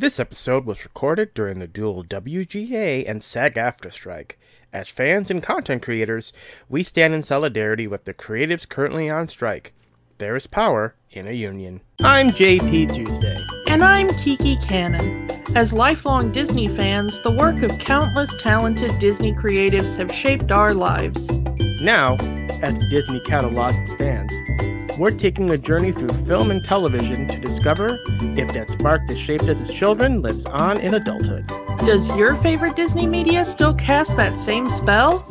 This episode was recorded during the dual WGA and SAG AFTRA strike. As fans and content creators, we stand in solidarity with the creatives currently on strike. There is power in a union. I'm JP Tuesday. And I'm Kiki Cannon. As lifelong Disney fans, the work of countless talented Disney creatives have shaped our lives. Now, as the Disney catalog expands, we're taking a journey through film and television to discover if that spark that shaped us as children lives on in adulthood. Does your favorite Disney media still cast that same spell?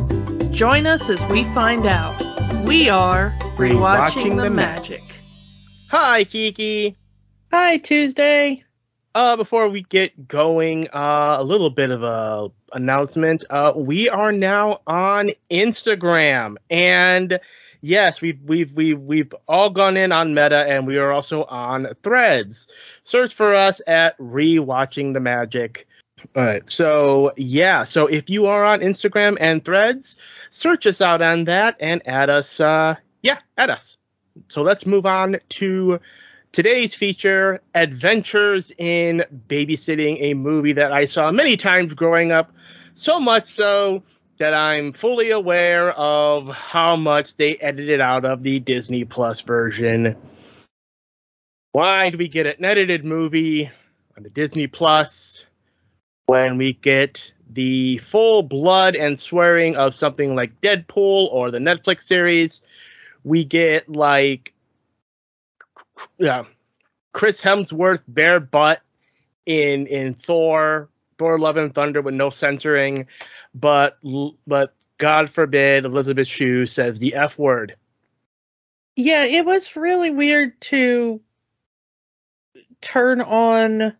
Join us as we find out. We are Rewatching, the, Magic. Hi, Kiki. Hi, Tuesday. Uh, before we get going, uh, a little bit of a announcement. Uh, we are now on Instagram, and yes, we've we've we've we've all gone in on Meta, and we are also on Threads. Search for us at Rewatching the Magic. All right, so yeah, so if you are on Instagram and Threads, search us out on that and add us. Uh, yeah, add us. So let's move on to today's feature Adventures in Babysitting, a movie that I saw many times growing up, so much so that I'm fully aware of how much they edited out of the Disney Plus version. Why do we get an edited movie on the Disney Plus when we get the full blood and swearing of something like Deadpool or the Netflix series? We get like, yeah, Chris Hemsworth bare butt in in Thor, Thor: Love and Thunder with no censoring but but God forbid Elizabeth Shue says the F word. Yeah, it was really weird to turn on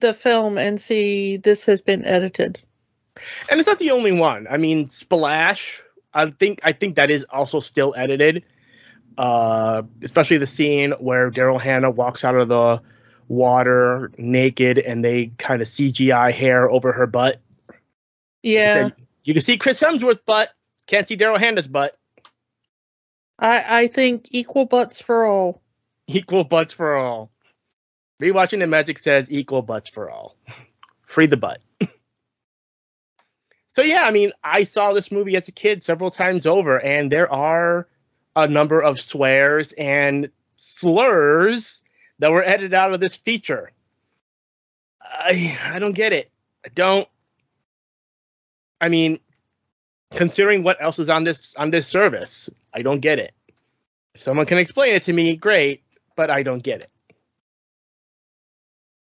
the film and see this has been edited. And it's not the only one. I mean, Splash. I think I think that is also still edited. Uh, especially the scene where Daryl Hannah walks out of the water naked and they kind of CGI hair over her butt. Yeah. You can see Chris Hemsworth's butt, can't see Daryl Hannah's butt. I I think equal butts for all. Equal butts for all. Rewatching the Magic says equal butts for all. Free the butt. so yeah, I mean, I saw this movie as a kid several times over, and there are a number of swears and slurs that were edited out of this feature. I I don't get it. I don't. I mean, considering what else is on this on this service, I don't get it. If someone can explain it to me, great, but I don't get it.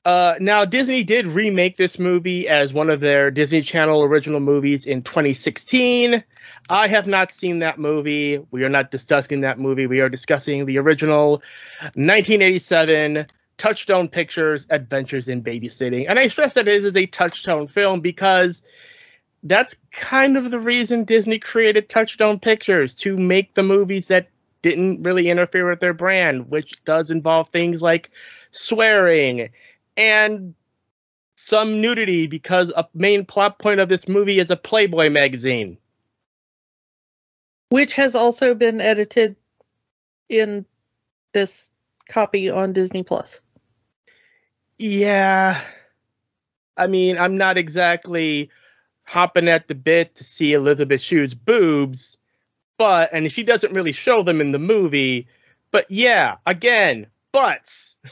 Uh, now, Disney did remake this movie as one of their Disney Channel original movies in 2016. I have not seen that movie. We are not discussing that movie. We are discussing the original 1987 Touchstone Pictures Adventures in Babysitting. And I stress that it is a Touchstone film because that's kind of the reason Disney created Touchstone Pictures to make the movies that didn't really interfere with their brand, which does involve things like swearing and some nudity because a main plot point of this movie is a Playboy magazine. Which has also been edited in this copy on Disney Plus. Yeah. I mean, I'm not exactly hopping at the bit to see Elizabeth Shue's boobs, but and she doesn't really show them in the movie, but yeah, again, butts.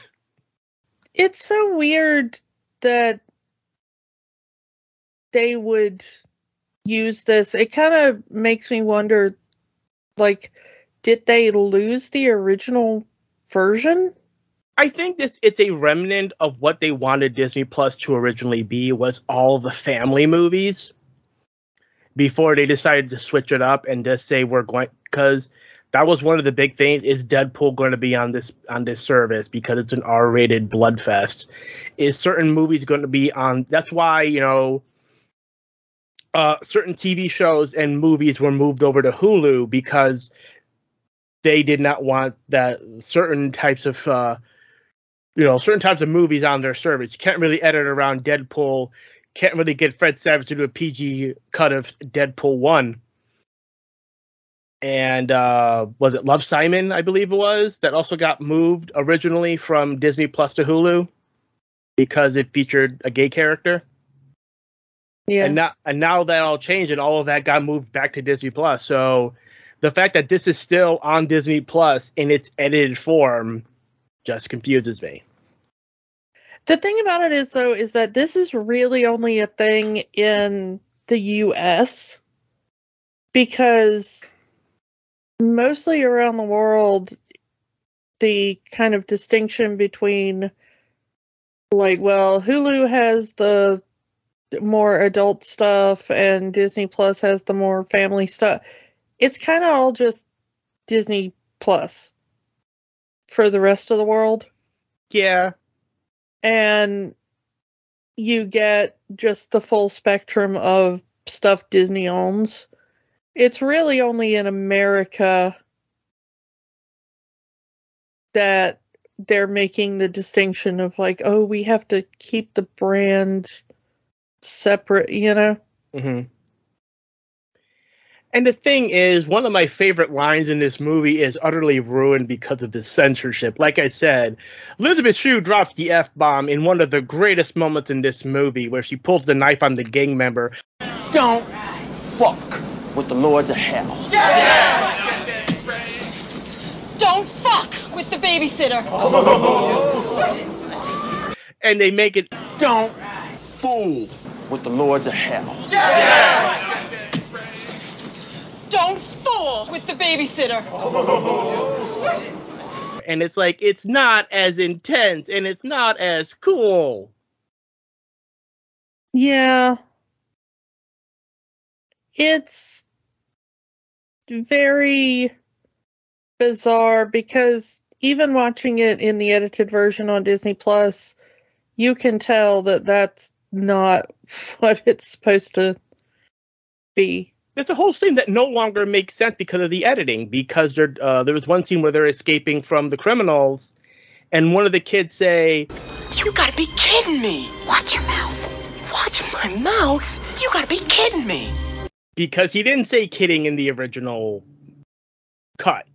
It's so weird that they would use this. It kind of makes me wonder like did they lose the original version? I think this it's a remnant of what they wanted Disney Plus to originally be was all the family movies before they decided to switch it up and just say we're going because that was one of the big things is Deadpool going to be on this on this service because it's an R-rated bloodfest is certain movies going to be on that's why you know uh, certain TV shows and movies were moved over to Hulu because they did not want that certain types of uh, you know certain types of movies on their service. You can't really edit around Deadpool. Can't really get Fred Savage to do a PG cut of Deadpool one. And uh, was it Love Simon? I believe it was that also got moved originally from Disney Plus to Hulu. because it featured a gay character. Yeah. And now and now that all changed and all of that got moved back to Disney Plus. So the fact that this is still on Disney Plus in its edited form just confuses me. The thing about it is though is that this is really only a thing in the US because mostly around the world the kind of distinction between like well Hulu has the more adult stuff and Disney Plus has the more family stuff. It's kind of all just Disney Plus for the rest of the world. Yeah. And you get just the full spectrum of stuff Disney owns. It's really only in America that they're making the distinction of like, oh, we have to keep the brand separate, you know? hmm And the thing is, one of my favorite lines in this movie is utterly ruined because of the censorship. Like I said, Elizabeth Shue drops the F bomb in one of the greatest moments in this movie where she pulls the knife on the gang member. Don't fuck with the lords of hell. Yeah! Don't fuck with the babysitter. And they make it Don't fool with the lords of hell. Yeah! Don't fool with the babysitter. and it's like it's not as intense and it's not as cool. Yeah. It's very bizarre because even watching it in the edited version on Disney Plus, you can tell that that's not what it's supposed to be. There's a whole scene that no longer makes sense because of the editing. Because there, uh, there was one scene where they're escaping from the criminals, and one of the kids say, You gotta be kidding me. Watch your mouth. Watch my mouth? You gotta be kidding me. Because he didn't say kidding in the original cut.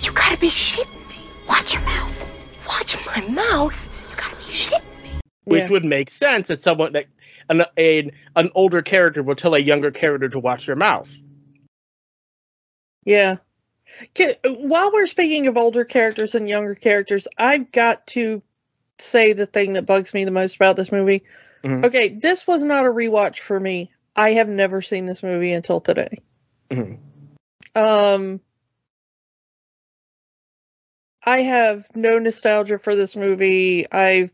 You gotta be shitting me. Watch your mouth. Watch my mouth. You gotta be shitting me. which Yeah. would make sense that someone that an, an an older character will tell a younger character to watch their mouth. Yeah. Ca- While we're speaking of older characters and younger characters, I've got to say the thing that bugs me the most about this movie. Mhm. Okay, this was not a rewatch for me. I have never seen this movie until today. Mhm. Um I have no nostalgia for this movie. I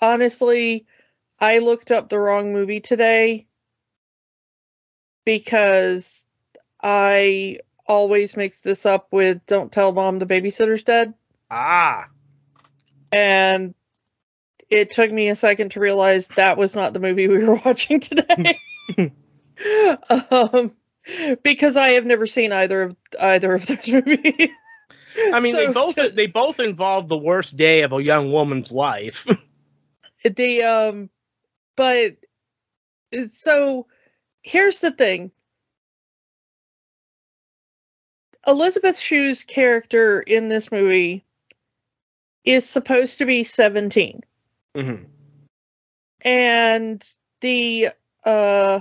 honestly I looked up the wrong movie today because I always mix this up with Don't Tell Mom the Babysitter's Dead. Ah, And it took me a second to realize that was not the movie we were watching today. um, because I have never seen either of either of those movies. I mean they both to- they both involve the worst day of a young woman's life. the um but so here's the thing elizabeth shue's character in this movie is supposed to be 17 Mhm. and the uh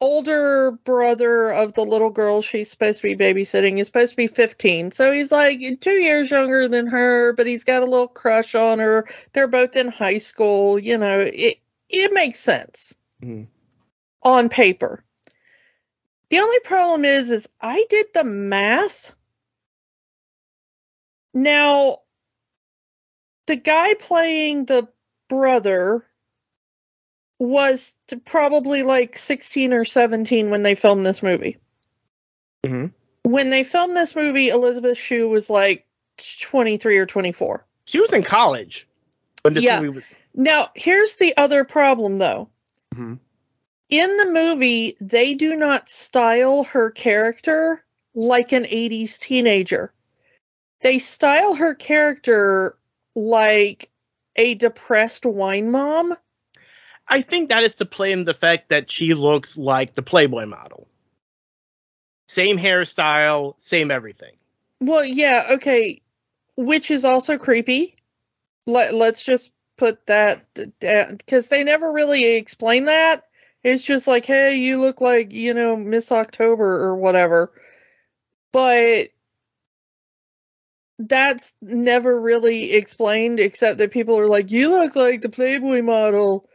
older brother of the little girl she's supposed to be babysitting is supposed to be 15 so he's like two years younger than her but he's got a little crush on her they're both in high school you know it it makes sense Mhm. on paper the only problem is is i did the math now the guy playing the brother was probably like 16 or 17 when they filmed this movie. Mhm. When they filmed this movie, Elizabeth Shue was like 23 or 24. She was in college when this Yeah. was. Now, here's the other problem though. Mhm. In the movie, they do not style her character like an 80s teenager. They style her character like a depressed wine mom. I think that is to play in the fact that she looks like the Playboy model. Same hairstyle, same everything. Well, yeah, okay. which is also creepy. Let let's just put that down because they never really explain that. It's just like, hey, you look like you know Miss October or whatever, but that's never really explained except that people are like, you look like the Playboy model,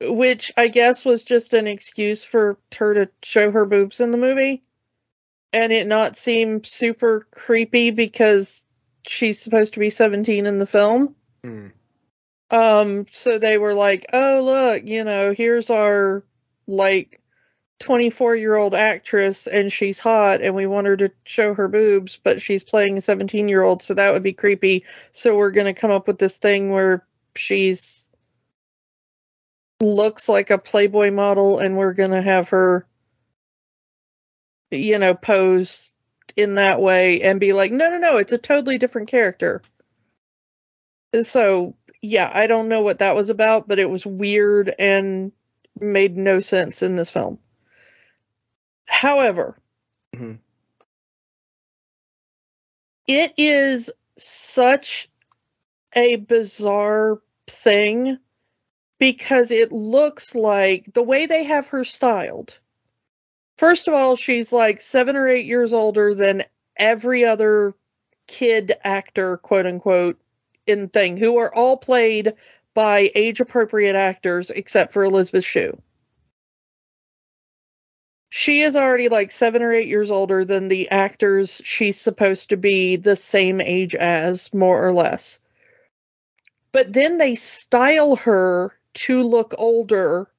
which I guess was just an excuse for her to show her boobs in the movie and it not seem super creepy because she's supposed to be 17 in the film. Hmm. Um, so they were like, oh, look, you know, here's our like 24 year old actress and she's hot and we want her to show her boobs, but she's playing a 17 year old, so that would be creepy. So we're going to come up with this thing where she's looks like a Playboy model and we're going to have her, you know, pose in that way and be like, no, no, no, it's a totally different character. So, yeah, I don't know what that was about, but it was weird and made no sense in this film. However, Mhm. it is such a bizarre thing because it looks like the way they have her styled. First of all, she's like seven or eight years older than every other kid actor, quote unquote, in thing, who are all played by age appropriate actors except for Elizabeth Shue. She is already like seven or eight years older than the actors she's supposed to be the same age as, more or less. But then they style her to look older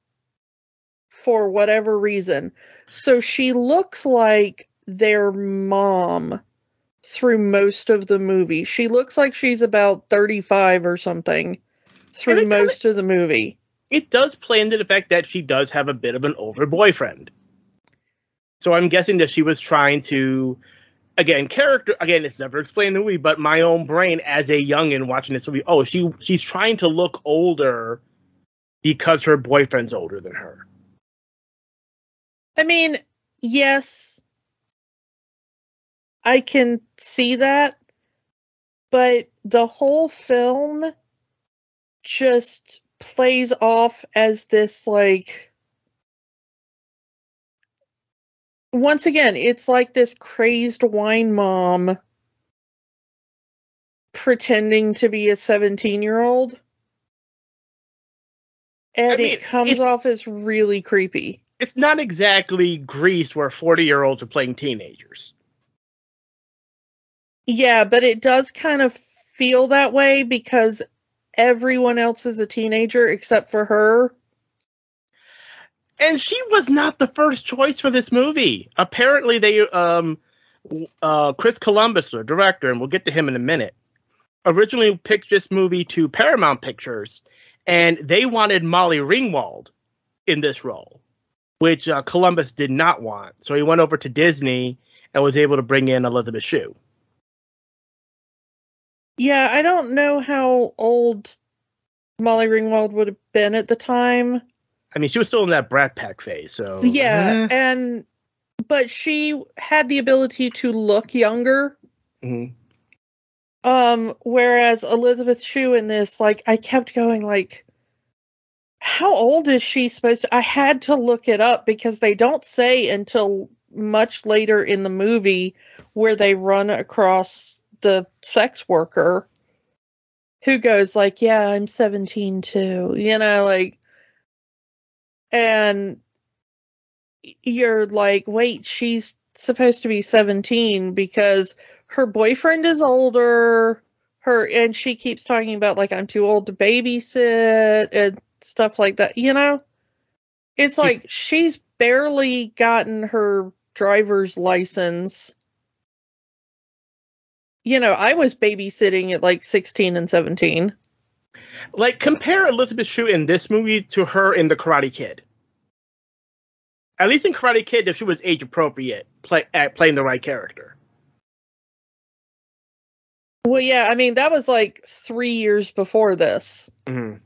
for whatever reason. So she looks like their mom through most of the movie. She looks like she's about 35 or something through most of the movie. It does play into the fact that she does have a bit of an older boyfriend. So I'm guessing that she was trying to, again, character. Again, it's never explained in the movie, but my own brain as a youngin watching this movie, oh, she she's trying to look older because her boyfriend's older than her. I mean, yes, I can see that, but the whole film just plays off as this like once again it's like this crazed wine mom pretending to be a 17 year old and I mean, it comes off as really creepy It's not exactly Grease where 40 year olds are playing teenagers. Yeah, but it does kind of feel that way because everyone else is a teenager except for her. And she was not the first choice for this movie. Apparently, they um, uh, Chris Columbus, the director, and we'll get to him in a minute, originally picked this movie to Paramount Pictures, and they wanted Molly Ringwald in this role, which uh, Columbus did not want. So he went over to Disney and was able to bring in Elizabeth Shue. Yeah, I don't know how old Molly Ringwald would have been at the time. I mean, she was still in that Brat Pack phase, so Yeah, eh. and but she had the ability to look younger. Mhm. Um, whereas Elizabeth Shue in this, like, I kept going, like, how old is she supposed to? I had to look it up because they don't say until much later in the movie where they run across the sex worker who goes like, "Yeah, I'm 17 too," you know, like, and you're like, wait, she's supposed to be 17 because her boyfriend is older. Her and she keeps talking about like I'm too old to babysit and stuff like that. You know, it's like she's barely gotten her driver's license. You know, I was babysitting at like 16 and 17. Like compare Elizabeth Shue in this movie to her in The Karate Kid. At least in Karate Kid, if she was age appropriate, play at playing the right character. Well, yeah, I mean, that was like three years before this. Mhm.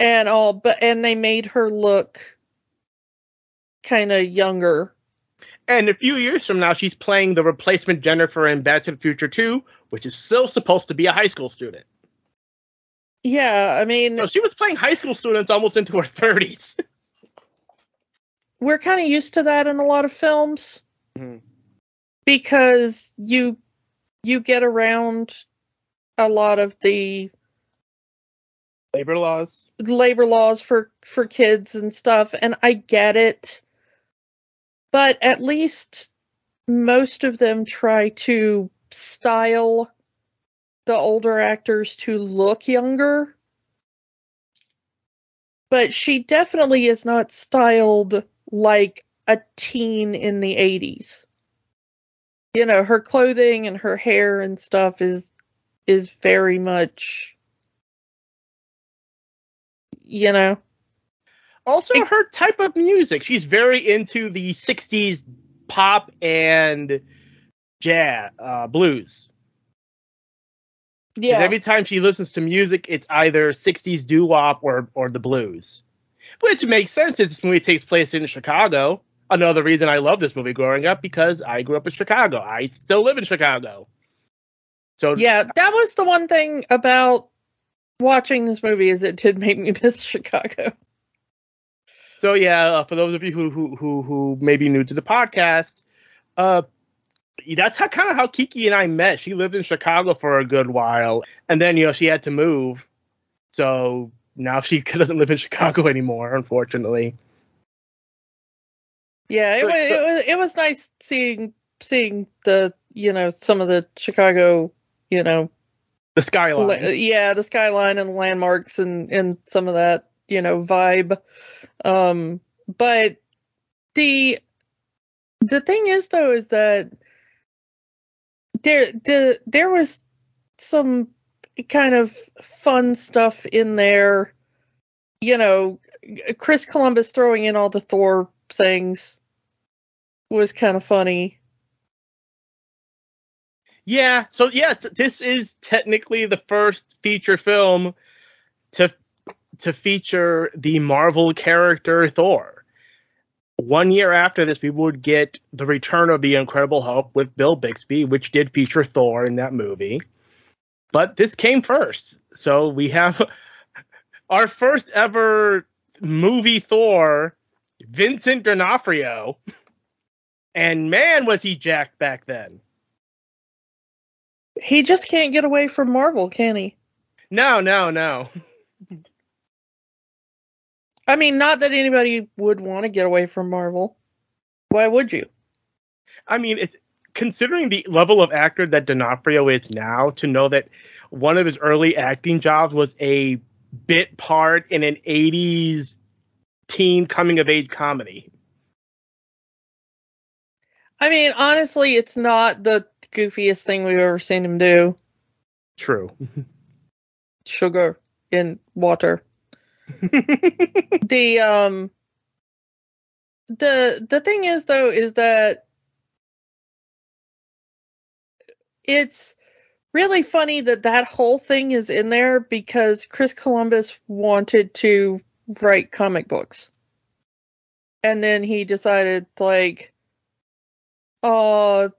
and all but and they made her look kind of younger And a few years from now, she's playing the replacement Jennifer in Back to the Future 2, which is still supposed to be a high school student. Yeah, I mean, So she was playing high school students almost into her 30s. we're kind of used to that in a lot of films Mhm. because you you get around a lot of the Labor laws. labor laws for for kids and stuff and I get it but at least most of them try to style the older actors to look younger but she definitely is not styled like a teen in the 80s you know her clothing and her hair and stuff is is very much you know Also, Ex- her type of music. She's very into the 60s pop and jazz, uh, blues. 'Cause Every time she listens to music, it's either 60s doo wop or, or the blues. Which makes sense. This movie takes place in Chicago. Another reason I love this movie growing up because I grew up in Chicago. I still live in Chicago. So yeah that was the one thing about watching this movie is it did make me miss chicago So yeah, uh, for those of you who who who who may be new to the podcast, uh, that's how kind of how Kiki and I met. She lived in Chicago for a good while, and then you know she had to move, so now she doesn't live in Chicago anymore, unfortunately. yeah it, So- was, so- it was it was nice seeing seeing the you know some of the chicago you know The skyline. la- yeah the skyline and landmarks and and some of that you know vibe um but the the thing is though is that there the there was some kind of fun stuff in there you know chris columbus throwing in all the thor things was kind of funny Yeah, so yeah, this is technically the first feature film to to feature the Marvel character Thor. One year after this, we would get the return of the Incredible Hulk with Bill Bixby, which did feature Thor in that movie. But this came first, so we have our first ever movie Thor, Vincent D'Onofrio, and man, was he jacked back then. he just can't get away from marvel can he No, no, no. I mean, not that anybody would want to get away from Marvel. Why would you? I mean, it's considering the level of actor that D'Onofrio is now, to know that one of his early acting jobs was a bit part in an '80s teen coming of age comedy. I mean, honestly, it's not the goofiest thing we've ever seen him do. True. Sugar in water. the um the the thing is though is that it's really funny that that whole thing is in there because Chris Columbus wanted to write comic books. And then he decided like oh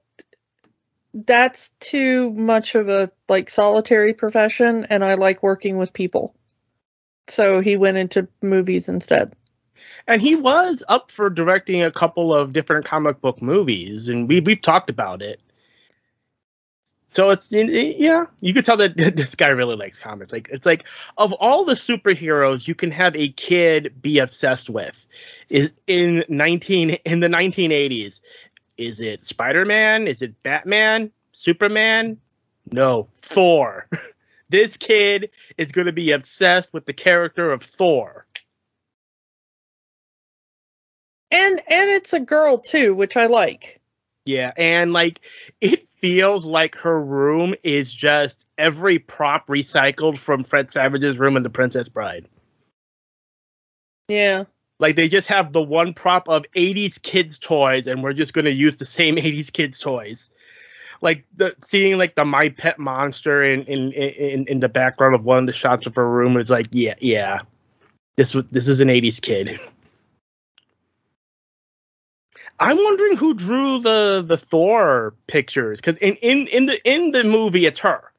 that's too much of a like solitary profession and I like working with people. So he went into movies instead. and he was up for directing a couple of different comic book movies, and we we've talked about it. So it's yeah, you could tell that this guy really likes comics. Like it's like of all the superheroes you can have a kid be obsessed with, is in nineteen in the nineteen eighties. Is it Spider Man? Is it Batman? Superman? No, Thor. this kid is going to be obsessed with the character of Thor. And and it's a girl too, which I like. Yeah, and like it feels like her room is just every prop recycled from Fred Savage's room in The Princess Bride. Yeah. Like they just have the one prop of 80s kids toys and we're just going to use the same 80s kids toys. Like the seeing like the my pet monster in in in, in the background of one of the shots of her room is like yeah, yeah. This this is an 80s kid. I'm wondering who drew the the Thor pictures because in, in in the in the movie it's her,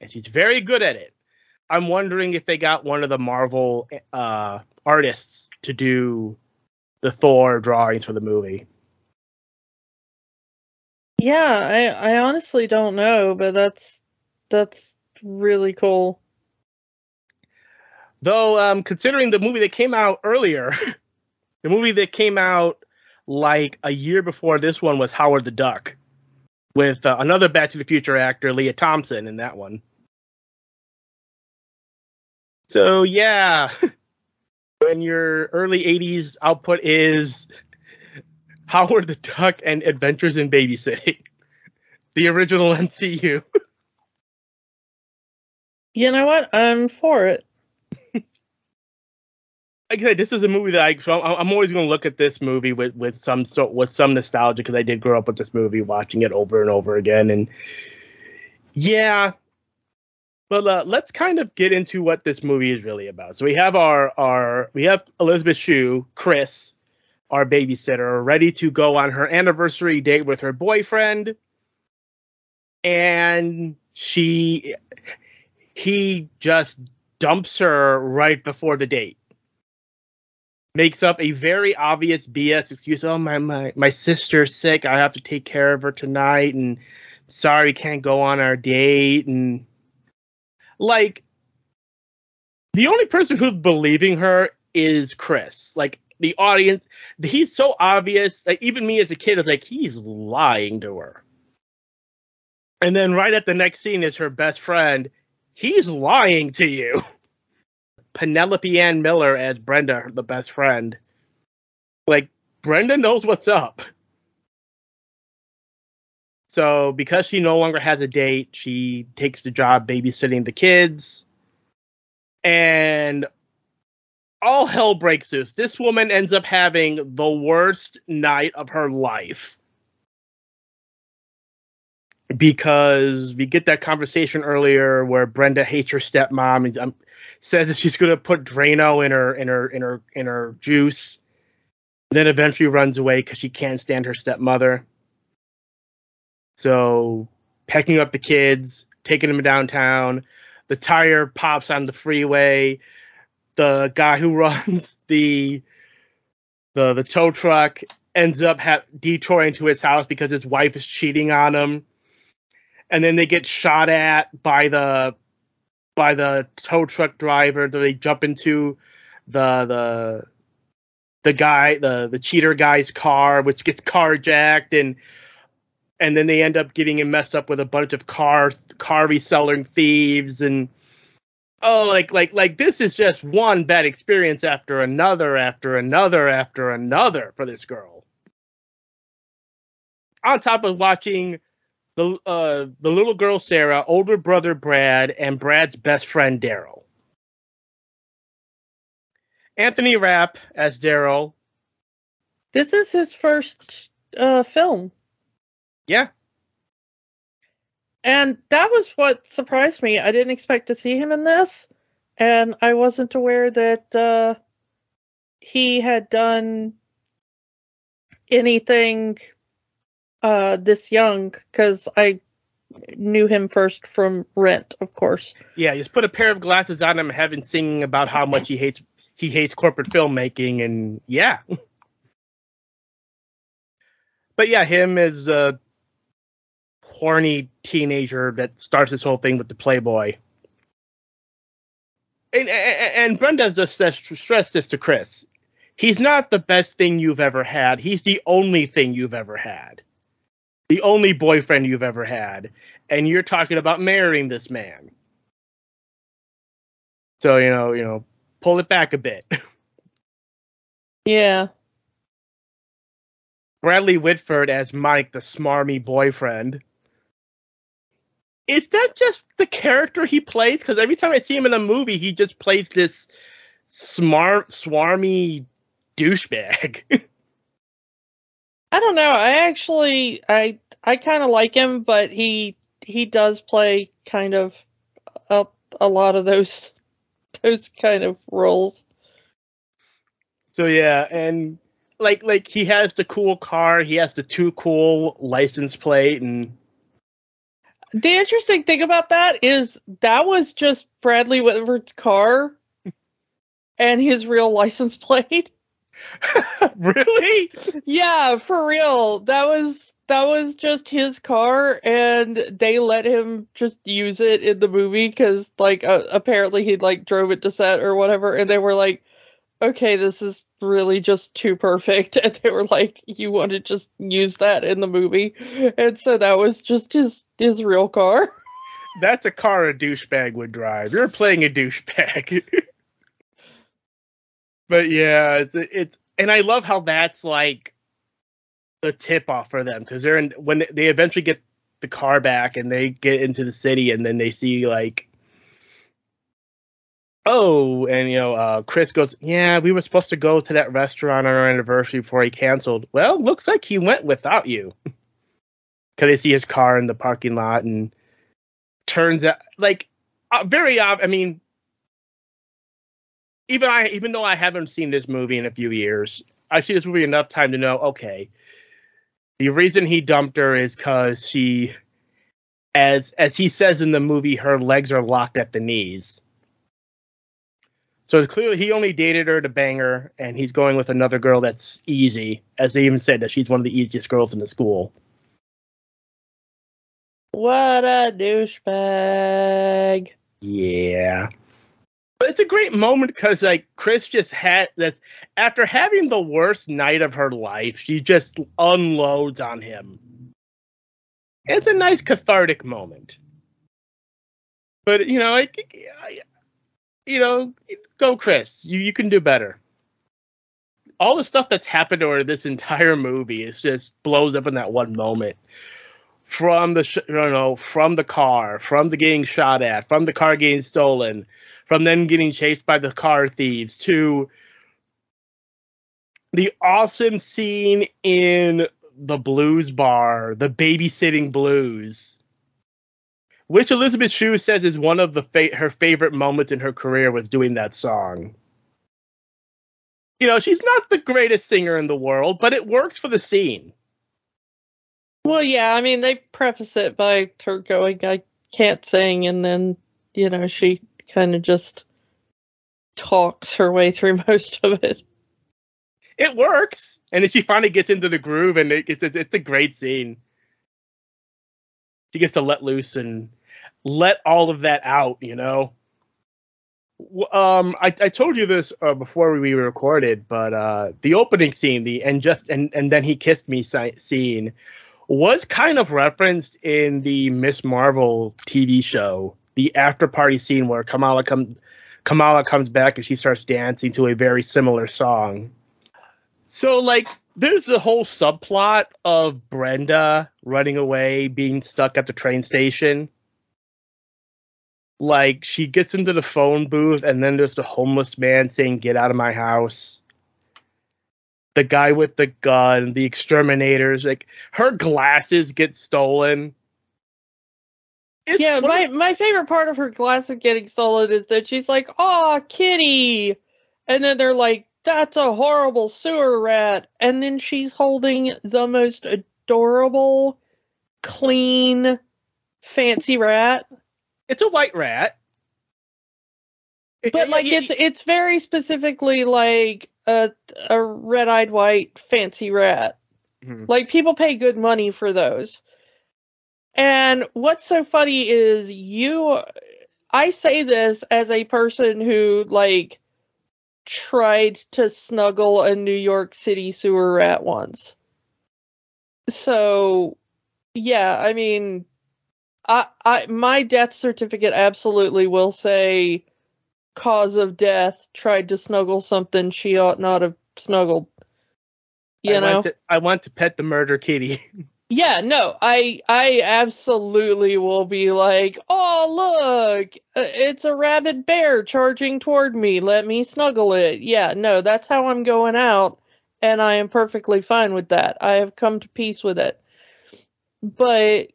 and she's very good at it. I'm wondering if they got one of the Marvel uh, artists to do the Thor drawings for the movie. Yeah, I I honestly don't know, but that's that's really cool. Though, um, considering the movie that came out earlier, the movie that came out like a year before this one was Howard the Duck, with uh, another Back to the Future actor, Lea Thompson, in that one. So yeah, when your early '80s output is Howard the Duck and Adventures in Babysitting, the original MCU. You know what? I'm for it. like I said, this is a movie that I so I'm always going to look at this movie with with some so with some nostalgia because I did grow up with this movie, watching it over and over again, and yeah. But uh, let's kind of get into what this movie is really about. So we have our our we have Elizabeth Shue, Chris, our babysitter, ready to go on her anniversary date with her boyfriend, and she he just dumps her right before the date makes up a very obvious BS excuse. Oh my my my sister's sick. I have to take care of her tonight, and sorry can't go on our date. And like the only person who's believing her is Chris. Like the audience, he's so obvious. Like even me as a kid is like he's lying to her. And then right at the next scene is her best friend. He's lying to you. Penelope Ann Miller as Brenda, the best friend. Like Brenda knows what's up. So because she no longer has a date, she takes the job babysitting the kids. And all hell breaks loose. This woman ends up having the worst night of her life. Because we get that conversation earlier where Brenda hates her stepmom and um, says that she's going to put Drano in her in her in her in her juice. Then eventually runs away because she can't stand her stepmother. So picking up the kids, taking them downtown. The tire pops on the freeway. The guy who runs the the the tow truck ends up ha- detouring to his house because his wife is cheating on him. And then they get shot at by the by the tow truck driver. They jump into the the the guy the the cheater guy's car, which gets carjacked, and and then they end up getting him messed up with a bunch of car car reselling thieves and oh like like like this is just one bad experience after another after another after another for this girl on top of watching the uh, the little girl Sarah, older brother Brad, and Brad's best friend Daryl. Anthony Rapp as Daryl. This is his first uh, film. Yeah. And that was what surprised me. I didn't expect to see him in this, and I wasn't aware that uh, he had done anything uh, this young because I knew him first from Rent, of course. Yeah, just put a pair of glasses on him, him singing about how much he hates he hates corporate filmmaking, and yeah. but yeah, him is a horny teenager that starts this whole thing with the Playboy. And, and, Brenda just says, stress this to Chris. He's not the best thing you've ever had. He's the only thing you've ever had the only boyfriend you've ever had, and you're talking about marrying this man. So you know, you know, pull it back a bit. Yeah. Bradley Whitford as Mike, the smarmy boyfriend. Is that just the character he plays? Because every time I see him in a movie, he just plays this smart, swarmy douchebag. I don't know. I actually I I kind of like him, but he he does play kind of a, a lot of those those kind of roles. So yeah, and like like he has the cool car, he has the too cool license plate, and The interesting thing about that is that was just Bradley Whitford's car and his real license plate. really, Yeah, for real. That was that was just his car and they let him just use it in the movie cuz like uh, apparently he like drove it to set or whatever and they were like okay, this is really just too perfect and they were like you want to just use that in the movie. And so that was just his his real car. that's a car a douchebag would drive. You're playing a douchebag. but yeah, it's it's and I love how that's like the tip off for them because they're in when they- they eventually get the car back and they get into the city and then they see like oh and you know uh chris goes yeah we were supposed to go to that restaurant on our anniversary before he canceled. Well looks like he went without you. Because they see his car in the parking lot and turns out like uh, very ob- i mean even i even though i haven't seen this movie in a few years i've seen this movie enough time to know okay the reason he dumped her is because she as as he says in the movie her legs are locked at the knees so it's clearly he only dated her to bang her and he's going with another girl that's easy as they even said that she's one of the easiest girls in the school What a douchebag. Yeah. But it's a great moment because like Chris just had this after having the worst night of her life, she just unloads on him. It's a nice cathartic moment. But you know, like you know, go Chris. You you can do better. All the stuff that's happened to her this entire movie is just blows up in that one moment from the sh- you know from the car from the getting shot at from the car getting stolen from then getting chased by the car thieves to the awesome scene in the blues bar the babysitting blues which elizabeth shue says is one of the fa- her favorite moments in her career was doing that song you know she's not the greatest singer in the world but it works for the scene Well, yeah, I mean, they preface it by her going, I can't sing, and then, you know, she kind of just talks her way through most of it. it works. And then she finally gets into the groove, and it, it's a, it's a great scene. She gets to let loose and let all of that out, you know. Um, I, I told you this uh, before we recorded, but uh, the opening scene, the and just and and then he kissed me scene, was kind of referenced in the Miss Marvel TV show, the after party scene where Kamala come Kamala comes back and she starts dancing to a very similar song. So like there's the whole subplot of Brenda running away, being stuck at the train station. Like she gets into the phone booth and then there's the homeless man saying get out of my house. The guy with the gun, the exterminators, like her glasses get stolen. It's yeah, my, my favorite part of her glasses getting stolen is that she's like, "Oh, kitty," and then they're like, "That's a horrible sewer rat," and then she's holding the most adorable, clean, fancy rat. it's a white rat. But like, it's it's very specifically like a a red-eyed white fancy rat. Mhm. Like people pay good money for those. And what's so funny is you I say this as a person who like tried to snuggle a New York City sewer rat once. So yeah, I mean I I my death certificate absolutely will say cause of death tried to snuggle something she ought not have snuggled. You I know? want to, I want to pet the murder kitty. Yeah, no, I I absolutely will be like, "Oh, look, uh, it's a rabid bear charging toward me. Let me snuggle it." Yeah, no, that's how I'm going out, and I am perfectly fine with that. I have come to peace with it. But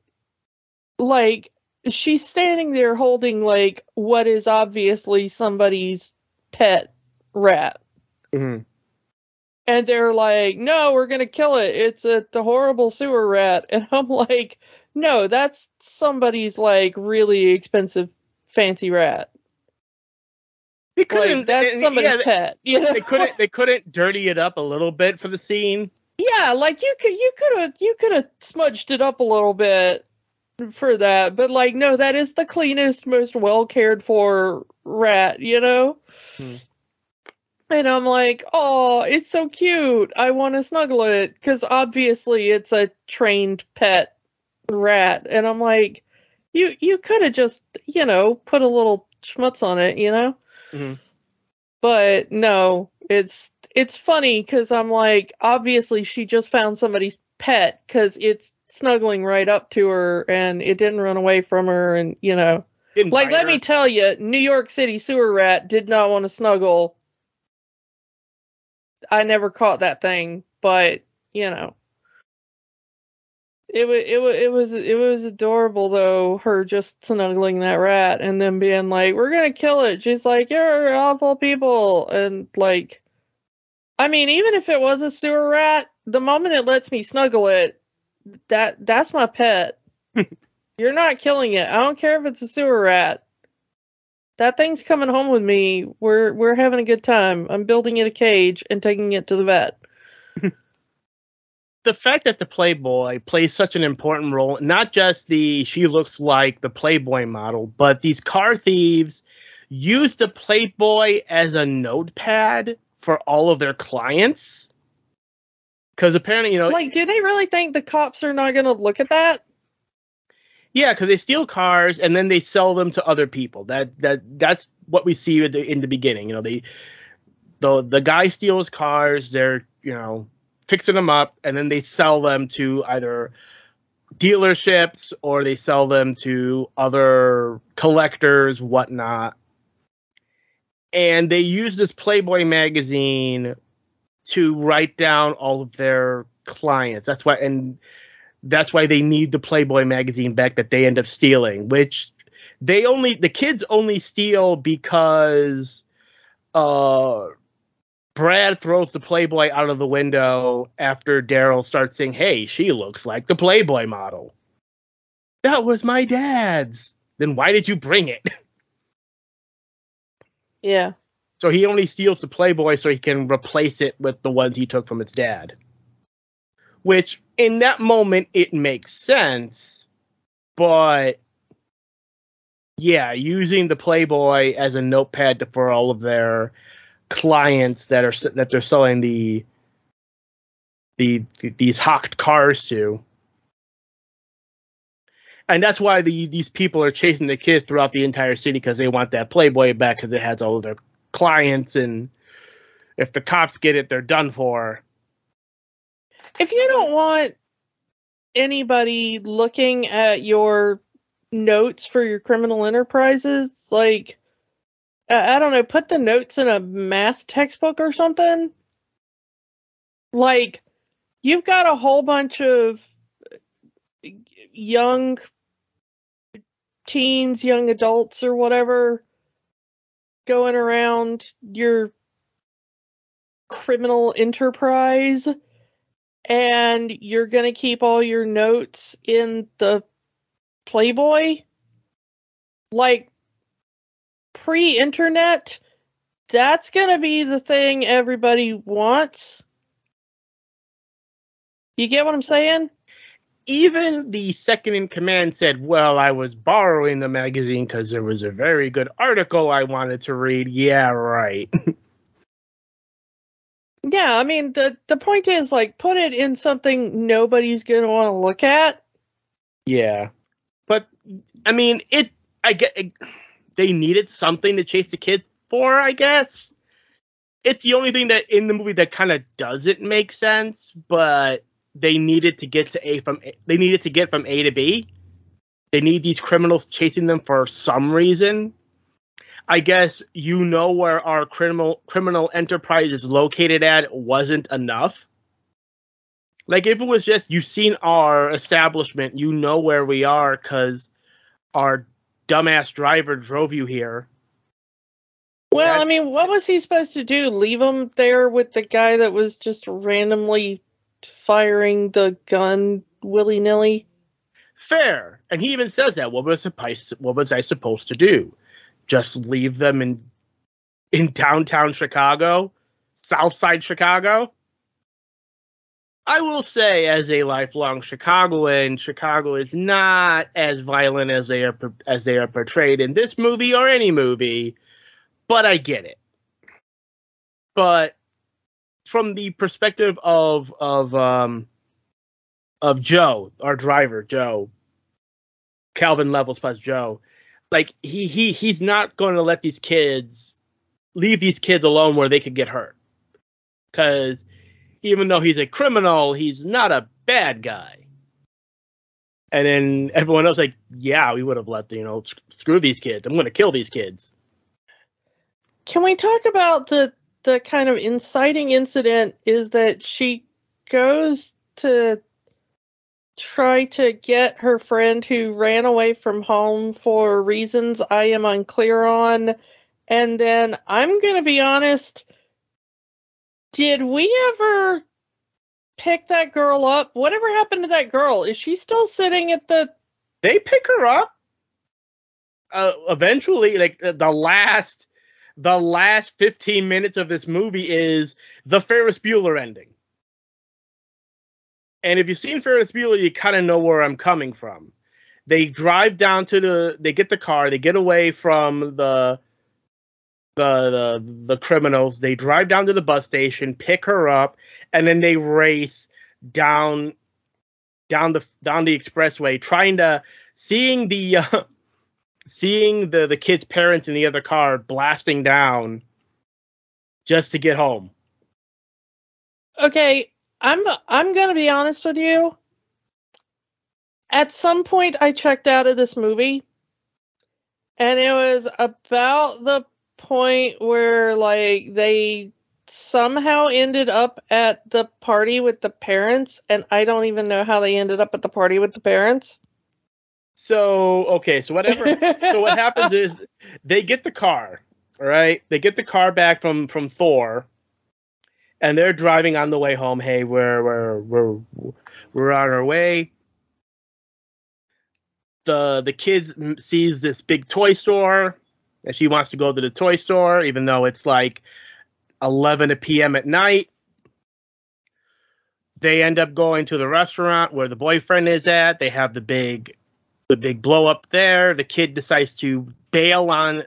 like she's standing there holding like what is obviously somebody's pet rat. Mhm. And they're like, "No, we're gonna kill it. It's a horrible sewer rat." And I'm like, "No, that's somebody's like really expensive fancy rat. They couldn't. that's somebody's yeah, pet. You know? they couldn't. They couldn't dirty it up a little bit for the scene. Yeah, like you could you could have you could have smudged it up a little bit for that, but like no, that is the cleanest, most well cared for rat, you know? Hmm. And I'm like, oh, it's so cute. I want to snuggle it because obviously it's a trained pet rat, and I'm like, you you could have just you know put a little schmutz on it, you know? Mhm. But no, it's it's funny because I'm like, obviously she just found somebody's pet because it's snuggling right up to her and it didn't run away from her, and you know, Didn't like let her. me tell you, New York City sewer rat did not want to snuggle. I never caught that thing, but you know. It was it was it was it was adorable though. Her just snuggling that rat and then being like, "We're gonna kill it." She's like, "You're awful people," and like, I mean, even if it was a sewer rat, the moment it lets me snuggle it, that that's my pet. You're not killing it. I don't care if it's a sewer rat. That thing's coming home with me. We're we're having a good time. I'm building it a cage and taking it to the vet. the fact that the Playboy plays such an important role, not just the she looks like the Playboy model, but these car thieves use the Playboy as a notepad for all of their clients. Because apparently, you know, Like, do they really think the cops are not going to look at that? Yeah, because they steal cars and then they sell them to other people. That that that's what we see in the, in the beginning. You know, they the the guy steals cars. They're you know fixing them up and then they sell them to either dealerships or they sell them to other collectors, whatnot. And they use this Playboy magazine to write down all of their clients. That's why, and that's why they need the Playboy magazine back that they end up stealing, which they only, the kids only steal because, uh, Brad throws the Playboy out of the window after Daryl starts saying, Hey, she looks like the Playboy model. That was my dad's. Then why did you bring it? Yeah. So he only steals the Playboy so he can replace it with the ones he took from its dad. Which, in that moment, it makes sense. But yeah, using the Playboy as a notepad for all of their clients that are that they're selling the the, these hawked cars to. And that's why the these people are chasing the kids throughout the entire city because they want that Playboy back because it has all of their clients and if the cops get it, they're done for. If you don't want anybody looking at your notes for your criminal enterprises, like, I don't know, put the notes in a math textbook or something. Like, you've got a whole bunch of young teens, young adults, or whatever going around your criminal enterprise and you're going to keep all your notes in the Playboy? Like pre internet, that's going to be the thing everybody wants. You get what I'm saying? Even the second in command said, Well, I was borrowing the magazine because there was a very good article I wanted to read. Yeah, right. Yeah, I mean the the point is like put it in something nobody's going to want to look at. yeah. But, I mean, it, I get, it, they needed something to chase the kids for, I guess. It's the only thing that in the movie that kind of doesn't make sense, but they needed to get to A from A, they needed to get from A to B. They need these criminals chasing them for some reason. I guess you know where our criminal criminal enterprise is located at wasn't enough. Like if it was just you've seen our establishment, you know where we are because our dumbass driver drove you here. Well, I mean, what was he supposed to do? Leave him there with the guy that was just randomly firing the gun willy nilly? Fair. And he even says that. What was supposed what was I supposed to do? Just leave them in in downtown Chicago? South side Chicago? I will say, as a lifelong Chicagoan, Chicago is not as violent as they are as they are portrayed in this movie or any movie, but I get it. But from the perspective of of um of Joe, our driver, Joe, Calvin Levels plus Joe, like he he he's not going to let these kids leave these kids alone where they could get hurt. Cuz even though he's a criminal, he's not a bad guy. And then everyone else like, yeah, we would have let you know, screw these kids. I'm going to kill these kids. Can we talk about the the kind of inciting incident is that she goes to try to get her friend who ran away from home for reasons I am unclear on and then I'm going to be honest did we ever pick that girl up? Whatever happened to that girl? Is she still sitting at the They pick her up. Uh, eventually, like uh, the last, the last 15 minutes of this movie is the Ferris Bueller ending. And if you've seen Ferris Bueller, you kind of know where I'm coming from. They drive down to the, they get the car, they get away from the, the the the criminals. They drive down to the bus station, pick her up, and then they race down down the down the expressway, trying to seeing the uh, seeing the the kid's parents in the other car blasting down just to get home. Okay, I'm I'm gonna be honest with you. At some point, I checked out of this movie, and it was about the point where like they somehow ended up at the party with the parents, and I don't even know how they ended up at the party with the parents. So okay, so whatever. so what happens is they get the car, all right? They get the car back from from Thor, and they're driving on the way home. Hey, we're we're we're we're on our way. The the kids sees this big toy store, and she wants to go to the toy store, even though it's like eleven p.m. at night. They end up going to the restaurant where the boyfriend is at. They have the big the big blow up there. The kid decides to bail on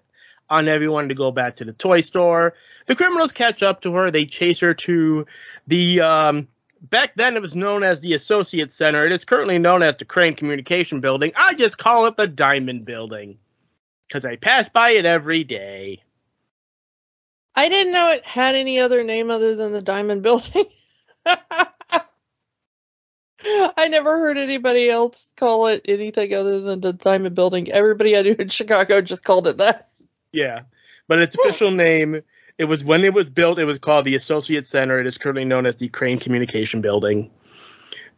on everyone to go back to the toy store. The criminals catch up to her. They chase her to the um, back then it was known as the Associate Center. It is currently known as the Crain Communication Building. I just call it the Diamond Building because I pass by it every day. I didn't know it had any other name other than the Diamond Building. I never heard anybody else call it anything other than the Diamond Building. Everybody I knew in Chicago just called it that. Yeah, but its official name. It was when it was built. It was called the Associate Center. It is currently known as the Crain Communication Building.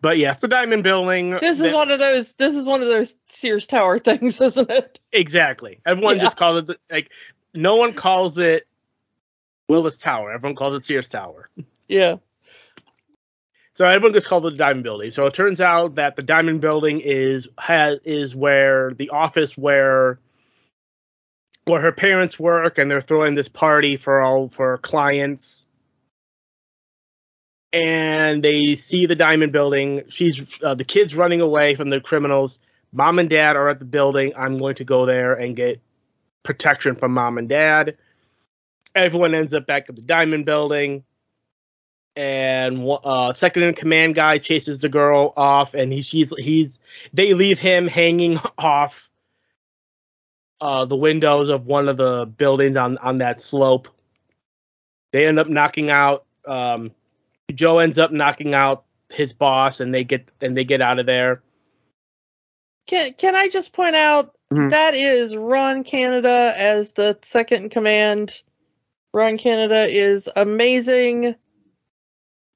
But yes, the Diamond Building. This is one of those. This is one of those Sears Tower things, isn't it? Exactly. Everyone Yeah. just calls it the, like no one calls it Willis Tower. Everyone calls it Sears Tower. Yeah. So everyone just calls it the Diamond Building. So it turns out that the Diamond Building is has is where the office where where her parents work, and they're throwing this party for all for clients. And they see the Diamond Building. She's uh, the kids running away from the criminals. Mom and Dad are at the building. I'm going to go there and get protection from Mom and Dad. Everyone ends up back at the Diamond Building and uh, second in command guy chases the girl off, and he she's he's they leave him hanging off uh, the windows of one of the buildings on on that slope. They end up knocking out. Um, Joe ends up knocking out his boss, and they get and they get out of there. Can Can I just point out Mhm. that is Ron Canada as the second in command. Ron Canada is amazing,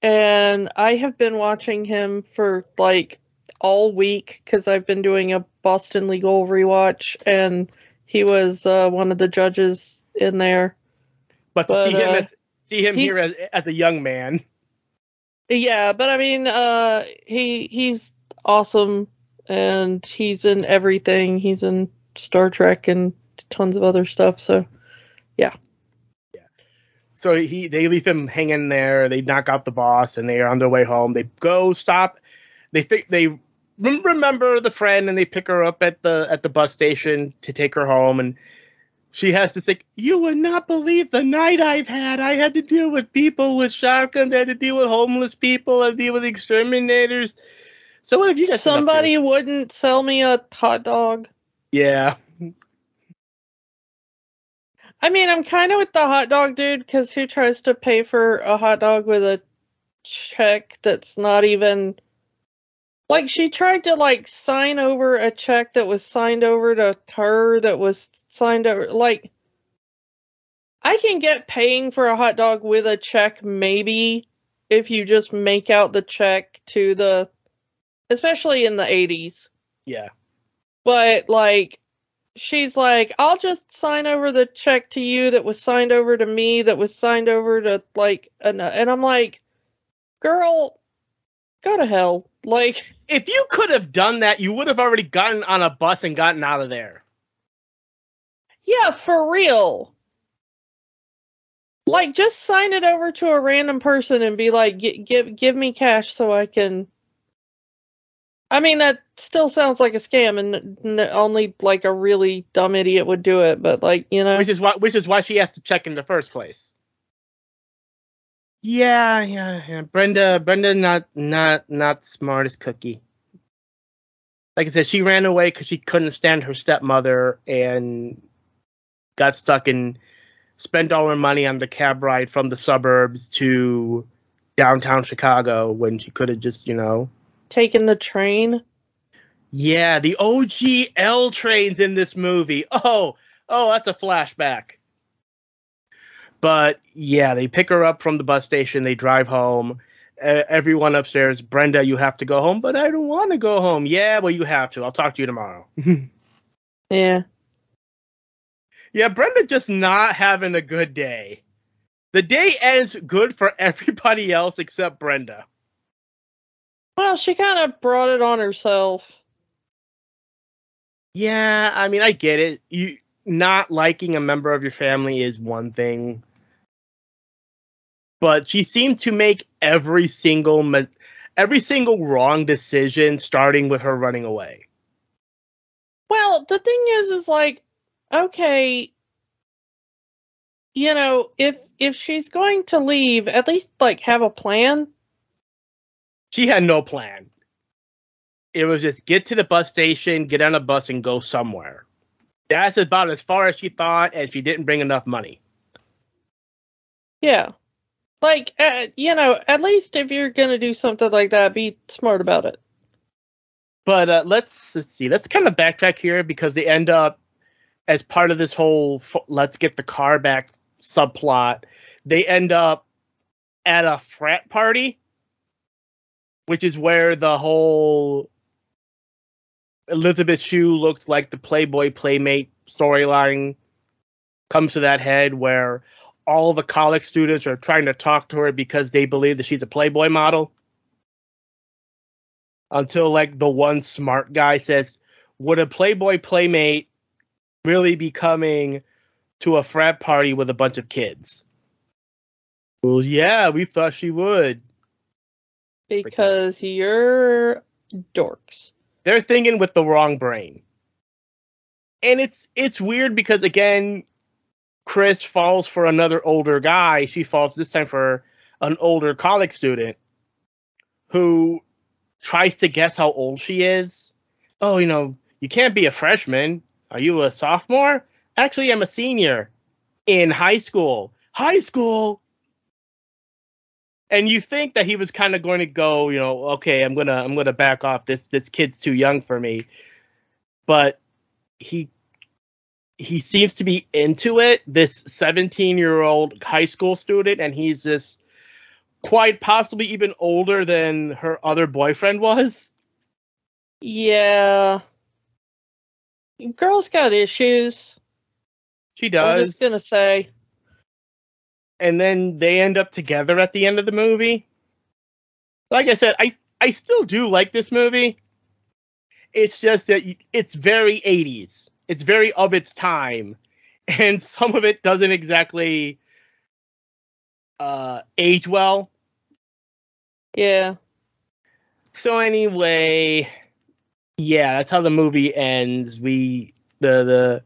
and I have been watching him for like all week because I've been doing a Boston Legal rewatch, and he was uh, one of the judges in there. But to But, see him uh, as see him here as as a young man. Yeah, but I mean, uh, he he's awesome, and he's in everything. He's in Star Trek and tons of other stuff. So yeah. yeah. So he they leave him hanging there. They knock out the boss, and they are on their way home. They go stop. They think they remember the friend, and they pick her up at the at the bus station to take her home. And she has to think, "You would not believe the night I've had. I had to deal with people with shotguns. I had to deal with homeless people. I had to deal with exterminators. So what have you guys? been up to?" somebody wouldn't sell me a hot dog. Yeah, I mean, I'm kind of with the hot dog dude because who tries to pay for a hot dog with a check that's not even like she tried to like sign over a check that was signed over to her that was signed over like I can get paying for a hot dog with a check maybe if you just make out the check to the especially in the 80s yeah. but like she's like i'll just sign over the check to you that was signed over to me that was signed over to like and, and i'm like girl go to hell like If you could have done that, you would have already gotten on a bus and gotten out of there. yeah for real like just sign it over to a random person and be like "Gi- give give me cash so i can i mean that still sounds like a scam and n- only like a really dumb idiot would do it but like you know which is why which is why she has to check in the first place. Yeah, yeah, yeah. Brenda, Brenda, not not not smart as cookie. Like I said, she ran away because she couldn't stand her stepmother and got stuck and spent all her money on the cab ride from the suburbs to downtown Chicago when she could have just, you know, taken the train yeah, the OG L trains in this movie. Oh, oh, that's a flashback. But yeah, they pick her up from the bus station. They drive home. Uh, everyone upstairs, Brenda, you have to go home, but I don't want to go home. Yeah, well, you have to. I'll talk to you tomorrow. yeah yeah, Brenda just not having a good day. The day ends good for everybody else except Brenda. Well, she kind of brought it on herself. Yeah, I mean, I get it. You not liking a member of your family is one thing, but she seemed to make every single ma- every single wrong decision, starting with her running away. Well, the thing is, is like, okay, you know, if if she's going to leave, at least like have a plan. She had no plan. It was just get to the bus station, get on a bus, and go somewhere. That's about as far as she thought, and she didn't bring enough money. Yeah, like uh, you know, at least if you're gonna do something like that, be smart about it. But uh, let's let's see. Let's kind of backtrack here because they end up as part of this whole f- "let's get the car back" subplot. They end up at a frat party, which is where the whole Elizabeth Shue looks like the Playboy Playmate storyline comes to that head, where all the college students are trying to talk to her because they believe that she's a Playboy model until like the one smart guy says, "Would a Playboy playmate really be coming to a frat party with a bunch of kids?" Well, yeah, we thought she would. Because you're dorks. They're thinking with the wrong brain, and it's it's weird because again, Chris falls for another older guy. She falls this time for an older college student who tries to guess how old she is. Oh, you know, you can't be a freshman. Are you a sophomore? Actually, I'm a senior in high school. High school. And you think that he was kind of going to go, you know, okay, I'm gonna I'm gonna back off. This this kid's too young for me. But he he seems to be into it. This 17 year old high school student, and he's just quite possibly even older than her other boyfriend was. Yeah. Girl's got issues. She does. I'm just gonna say. and then they end up together at the end of the movie. Like I said, I I still do like this movie. It's just that it's very 80s. It's very of its time, and some of it doesn't exactly uh, age well. Yeah. So anyway, yeah, that's how the movie ends. We the the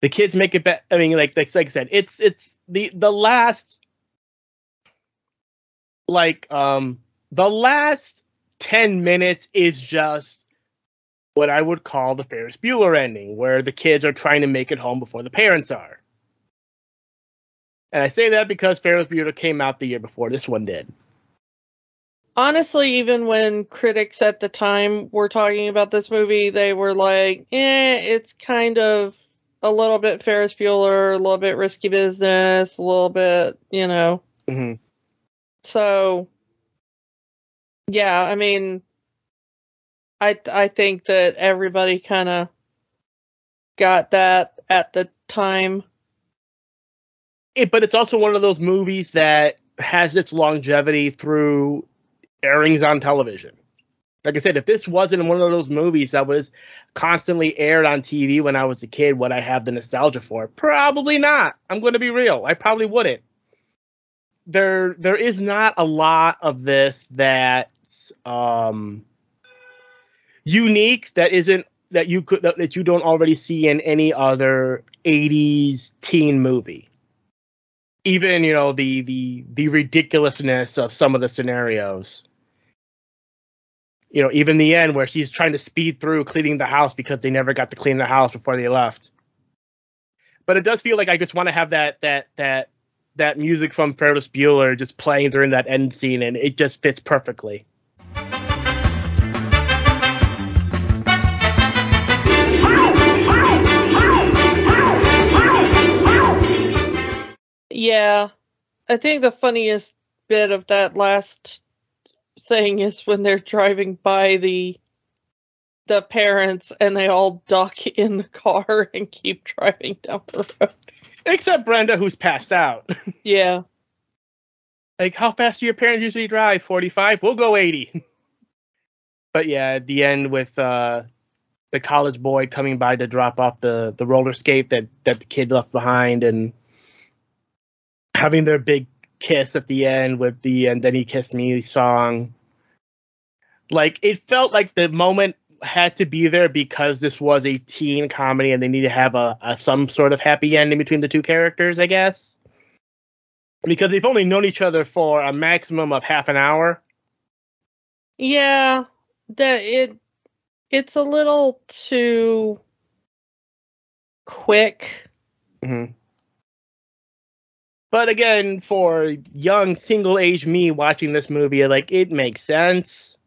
the kids make it back. I mean, like like, like I said, it's it's the the last like um the last ten minutes is just what I would call the Ferris Bueller ending, where the kids are trying to make it home before the parents are. And I say that because Ferris Bueller came out the year before this one did honestly, even when critics at the time were talking about this movie, they were like, eh, it's kind of a little bit Ferris Bueller, a little bit risky business, a little bit, you know. Mm-hmm. So, yeah, I mean, I I think that everybody kind of got that at the time. It, but it's also one of those movies that has its longevity through airings on television. Like I said, if this wasn't one of those movies that was constantly aired on TV when I was a kid, would I have the nostalgia for it? Probably not. I'm going to be real. I probably wouldn't. There, there is not a lot of this that's um, unique that isn't that you could that, that you don't already see in any other 80s teen movie even you know the the the ridiculousness of some of the scenarios you know, even the end where she's trying to speed through cleaning the house because they never got to clean the house before they left. But it does feel like I just want to have that that that that music from Ferris Bueller just playing during that end scene, and it just fits perfectly. Yeah, I think the funniest bit of that last thing is when they're driving by the the parents and they all duck in the car and keep driving down the road. Except Brenda, who's passed out. Yeah. like, how fast do your parents usually drive? 45? We'll go 80. but yeah, at the end with uh, the college boy coming by to drop off the, the roller skate that, that the kid left behind and having their big kiss at the end with the and then he kissed me song. Like it felt like the moment had to be there because this was a teen comedy and they need to have a, a some sort of happy ending between the two characters, I guess. Because they've only known each other for a maximum of half an hour. Yeah, that it it's a little too quick. Mm-hmm. But again, for young single age me watching this movie, like it makes sense.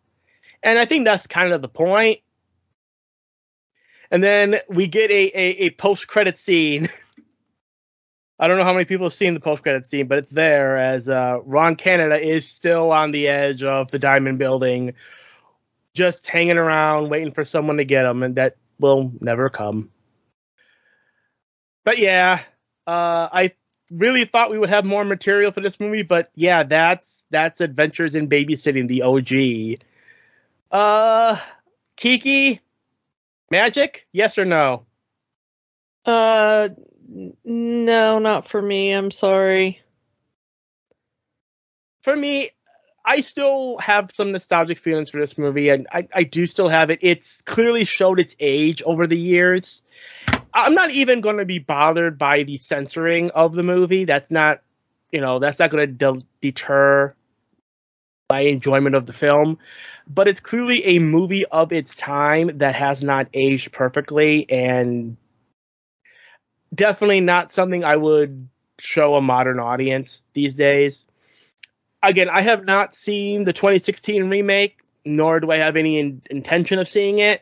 And I think that's kind of the point. And then we get a, a, a post credit scene. I don't know how many people have seen the post credit scene, but it's there as uh, Ron Canada is still on the edge of the Diamond Building, just hanging around, waiting for someone to get him, and that will never come. But yeah, uh, I really thought we would have more material for this movie, but yeah, that's that's Adventures in Babysitting, the OG. Uh, Kiki, magic? Yes or no? Uh, no, not for me. I'm sorry. For me, I still have some nostalgic feelings for this movie, and I, I do still have it. It's clearly showed its age over the years. I'm not even going to be bothered by the censoring of the movie. That's not, you know, that's not going to de- deter my enjoyment of the film. But it's clearly a movie of its time that has not aged perfectly and definitely not something I would show a modern audience these days. Again, I have not seen the 2016 remake, nor do I have any in- intention of seeing it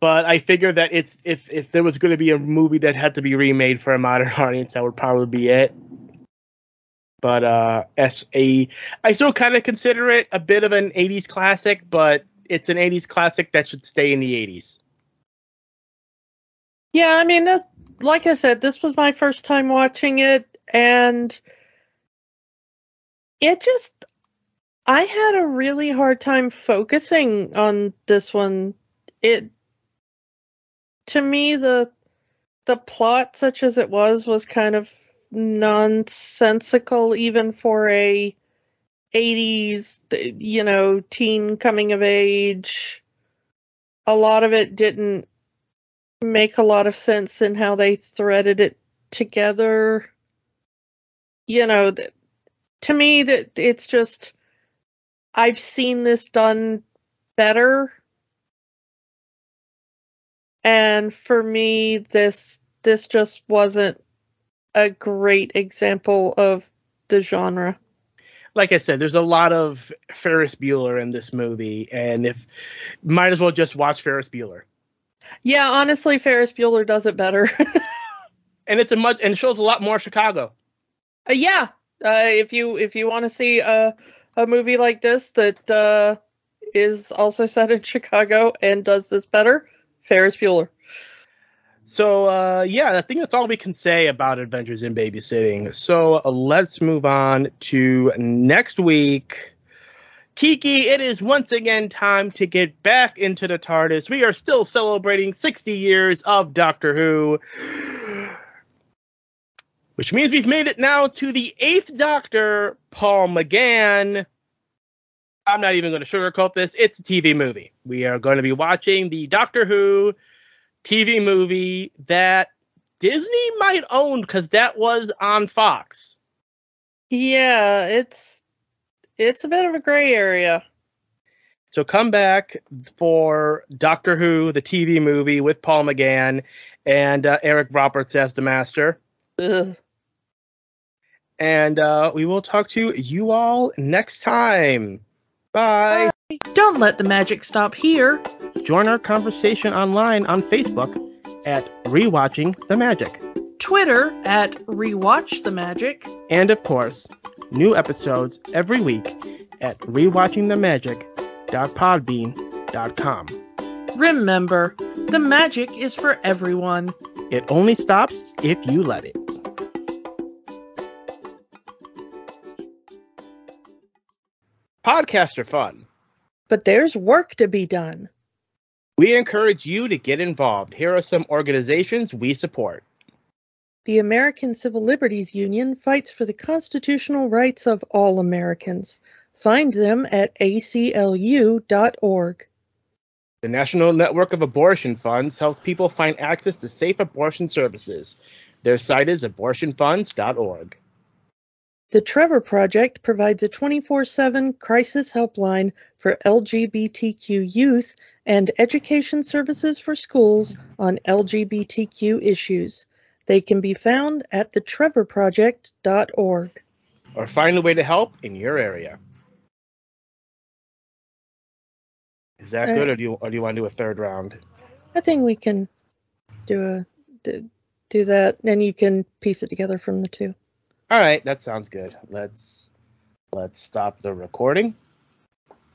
but I figure that it's if if there was going to be a movie that had to be remade for a modern audience, that would probably be it. But uh, as a, I still kind of consider it a bit of an '80s classic, but it's an '80s classic that should stay in the '80s. Yeah, I mean, this, like I said, this was my first time watching it, and it just I had a really hard time focusing on this one. It to me the the plot such as it was was kind of nonsensical even for a 80s you know teen coming of age. A lot of it didn't make a lot of sense in how they threaded it together. You know to me that it's just i've seen this done better and for me this this just wasn't a great example of the genre like I said, there's a lot of Ferris Bueller in this movie, and if might as well just watch Ferris Bueller. Yeah, honestly, Ferris Bueller does it better. and it's a much and it shows a lot more Chicago. Uh, yeah, uh, if you if you want to see a a movie like this that uh, is also set in Chicago and does this better, Ferris Bueller. So uh, yeah, I think that's all we can say about Adventures in Babysitting. So uh, let's move on to next week. Kiki, it is once again time to get back into the TARDIS. We are still celebrating 60 years of Doctor Who, which means we've made it now to the eighth Doctor, Paul McGann. I'm not even going to sugarcoat this. It's a TV movie. We are going to be watching the Doctor Who TV movie that Disney might own because that was on Fox. Yeah, it's it's a bit of a gray area. So come back for Doctor Who, the TV movie with Paul McGann and uh, Eric Roberts as the Master. Ugh. And uh, we will talk to you all next time. Bye. Don't let the magic stop here. Join our conversation online on Facebook at Rewatching the Magic. Twitter at Rewatch the Magic. And of course, new episodes every week at rewatchingthemagic.podbean.com. Remember, the magic is for everyone. It only stops if you let it. Podcasts are fun. But there's work to be done. We encourage you to get involved. Here are some organizations we support. The American Civil Liberties Union fights for the constitutional rights of all Americans. Find them at aclu.org. The National Network of Abortion Funds helps people find access to safe abortion services. Their site is abortionfunds.org. The Trevor Project provides a 24 7 crisis helpline for LGBTQ youth and education services for schools on LGBTQ issues. They can be found at thetrevorproject.org. Or find a way to help in your area. Is that Uh, good, or do you or do you want to do a third round? I think we can do a do, do that, and you can piece it together from the two. All right, that sounds good. Let's let's stop the recording.